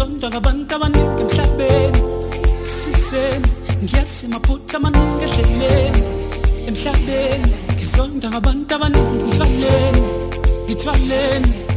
isonto ngabantu abaningi emhlabeni isiseni ngiyasimaphutha amaningi edleleni emhlabeni ngizonda ngabantu abaningi ngithwaleni ngithwaleni.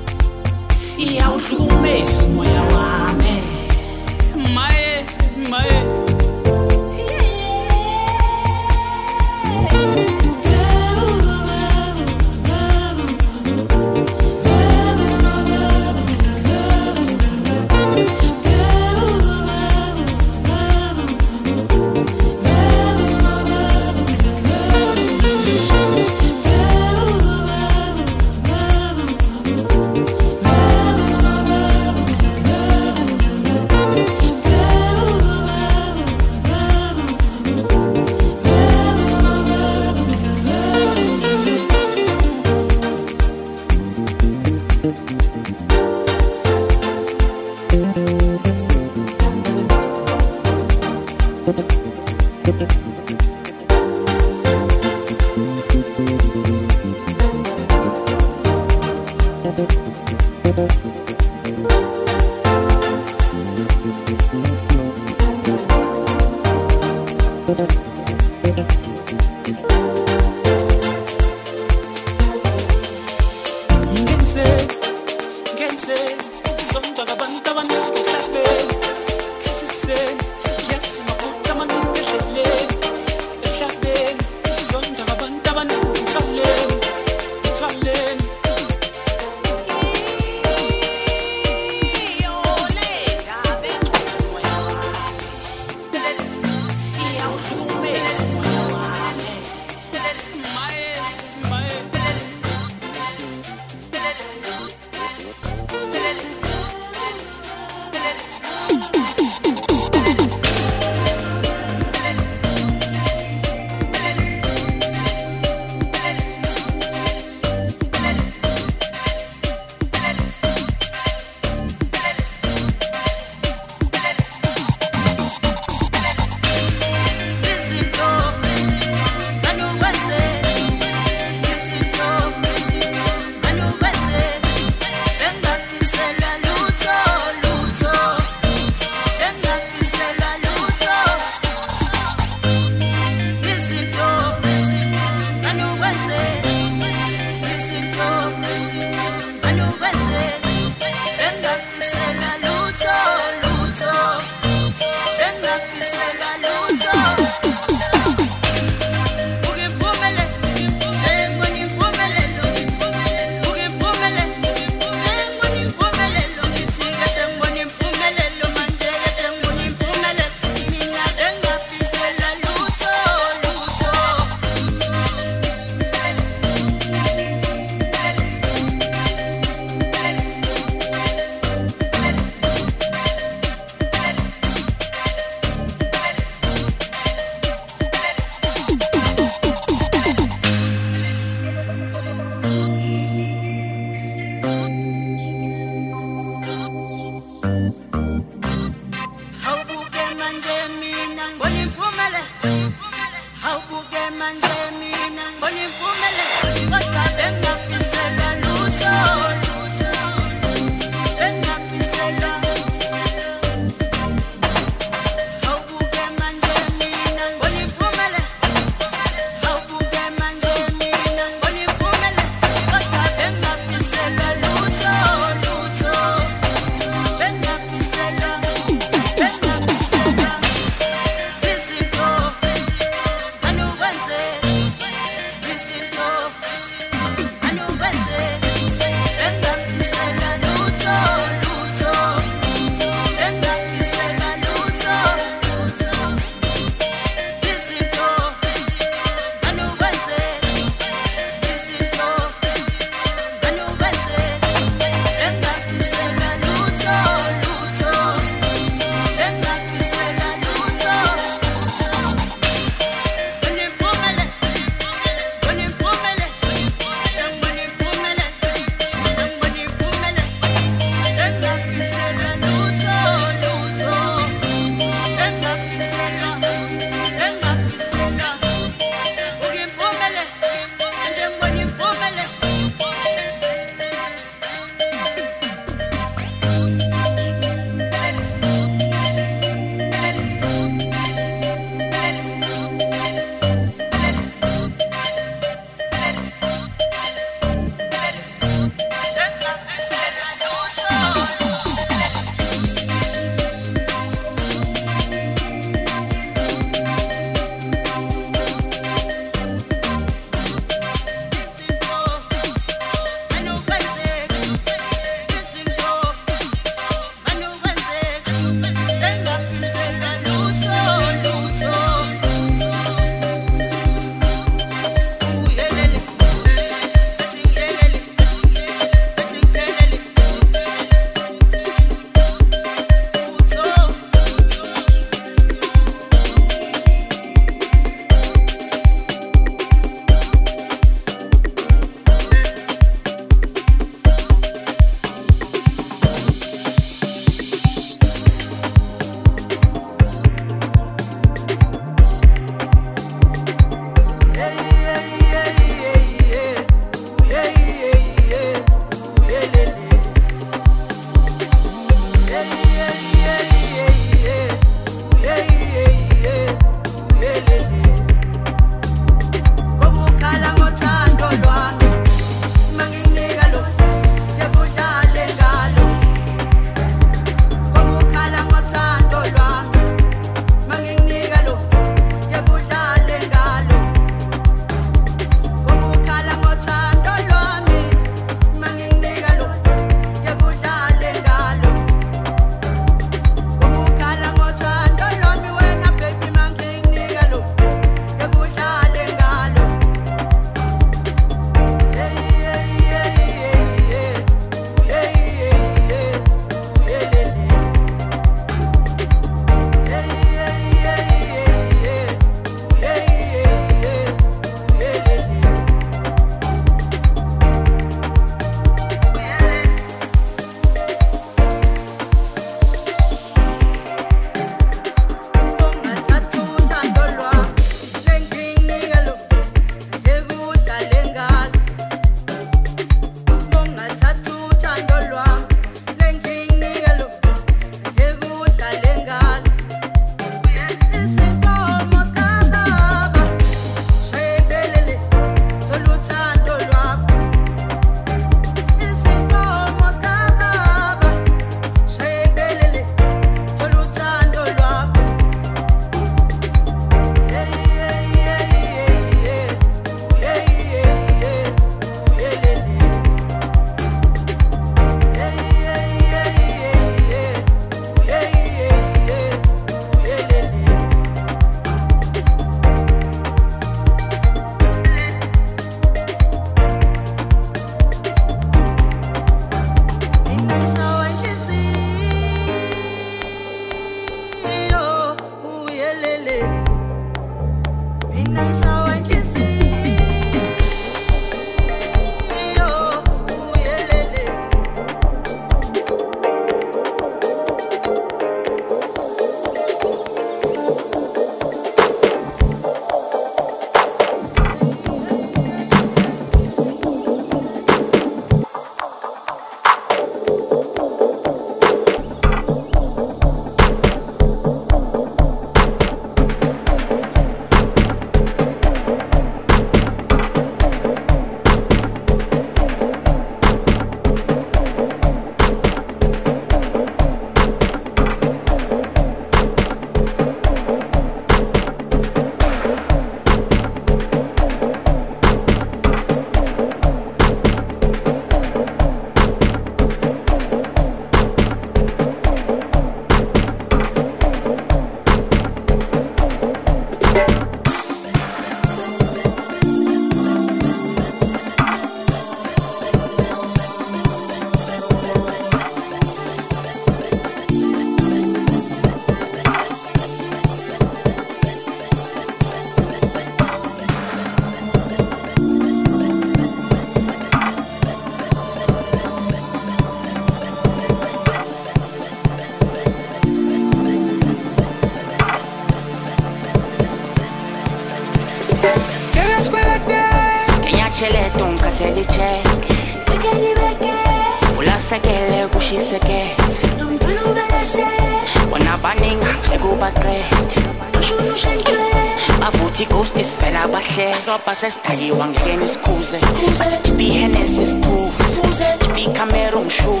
Bavuthi ighost sivela bahle. Sobha sesidakiwa ngeke nisikhuze. Bathi khipha ihenesi siphuze khipha ikhamera ungishu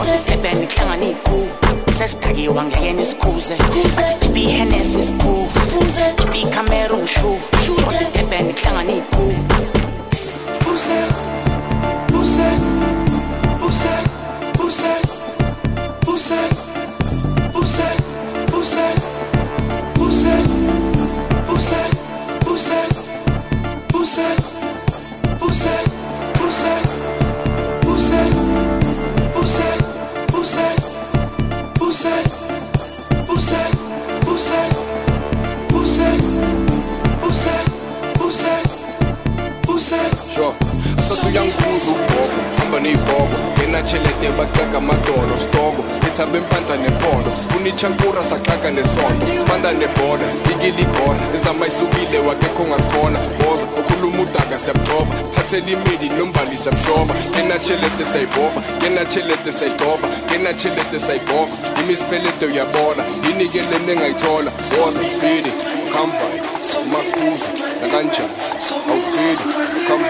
osedebheni kuhlangana iy'khu sesidakiwa ngeke nisikhuze. Bathi khipha ihenesi siphuze khipha ikhamera ungishu osedebheni kuhlangana iy'khu sure uyangikhuza ugogo hamba neyibhoko ngenatshilete baxaka amadolo stoko sibetha bempandla nempondo sifuna itshankura saxaka nesonto sibanda nebhoda sifikile igora ezama isukile wakekho ngasikhona boza ukhuluma udaka siyabudova thathela imidi nombali siyamshova. Ngenatshilete siyayibhova. Ngenatshilete siyayidova ngenatshilete siyayibhova. Imispelete uyabona. Yinikeleni engayithola boza fidi hamba maquzu nakanjani? Please come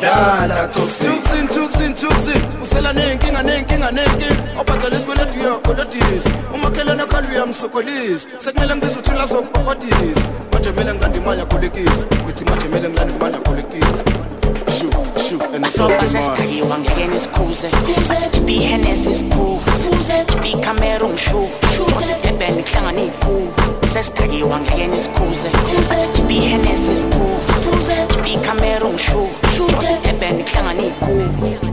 dala tuksin tuksin tuksin usela nenkinga nenkinga nenkinga obhadala isikweletu uyakolotisa umakhelwane khali uyamsokolisa sekumele ngibiza uthula zokubokotisa manje kumele ngilande imali yakolekisa kuthi manje kumele ngilande imali yakolekisa shu soba sesidakiwa ngeke nisikhuze bathi khipha ihenesi siphuze khipha ikhamera ungishu osedebheni kuhlangana iy'khu sesidakiwa ngeke nisikhuze bathi khipha ihenesi siphuze khipha ikhamera ungishu osedebheni kuhlangana iy'khu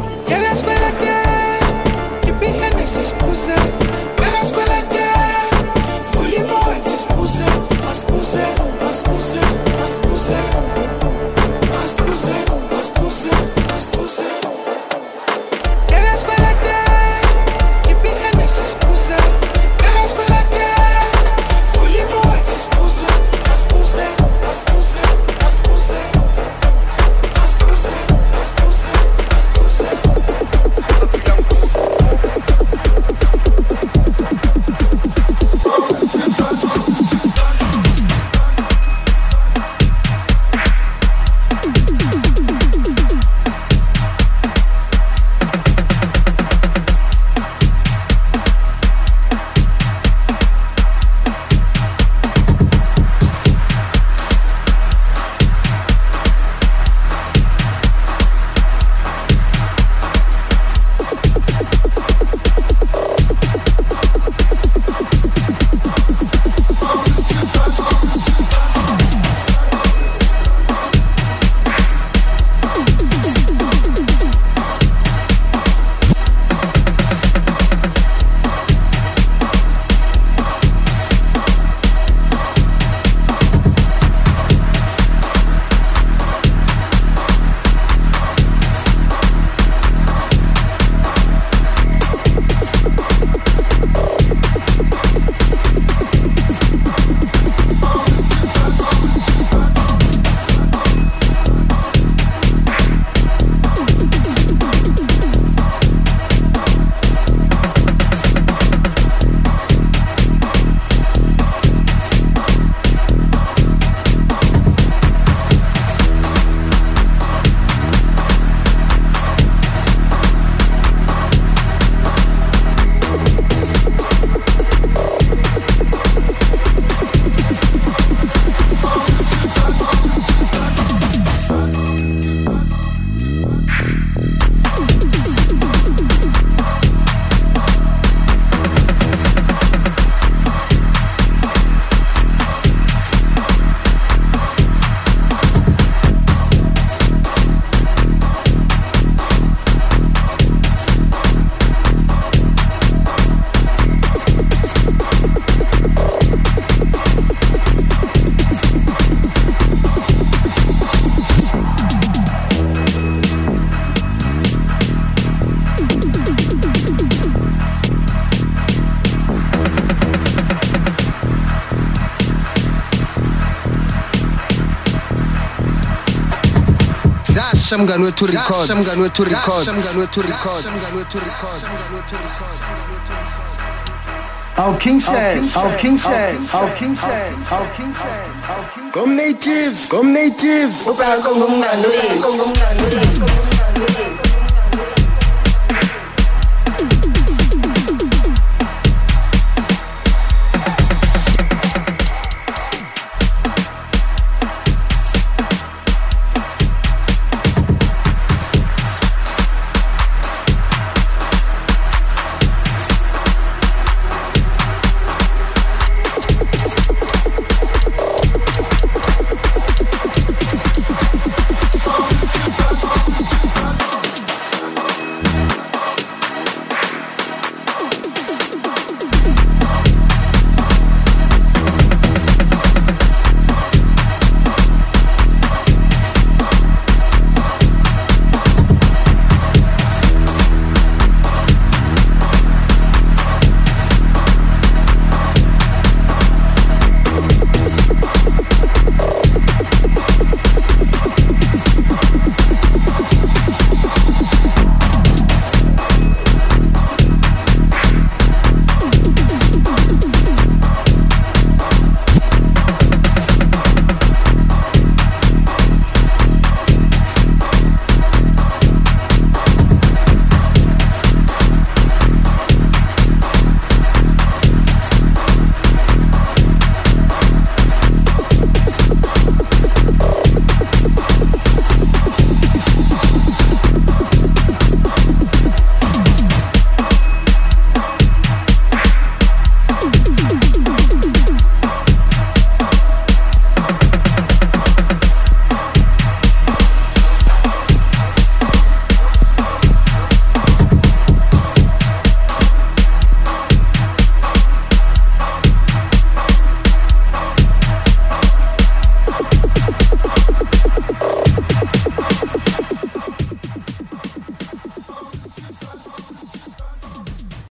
zasha mngani wethu record mngani wethu record mngani wethu record mngani wethu record Our king shares, our king shares, our king shares, our king shares, our king Gom natives, gom natives.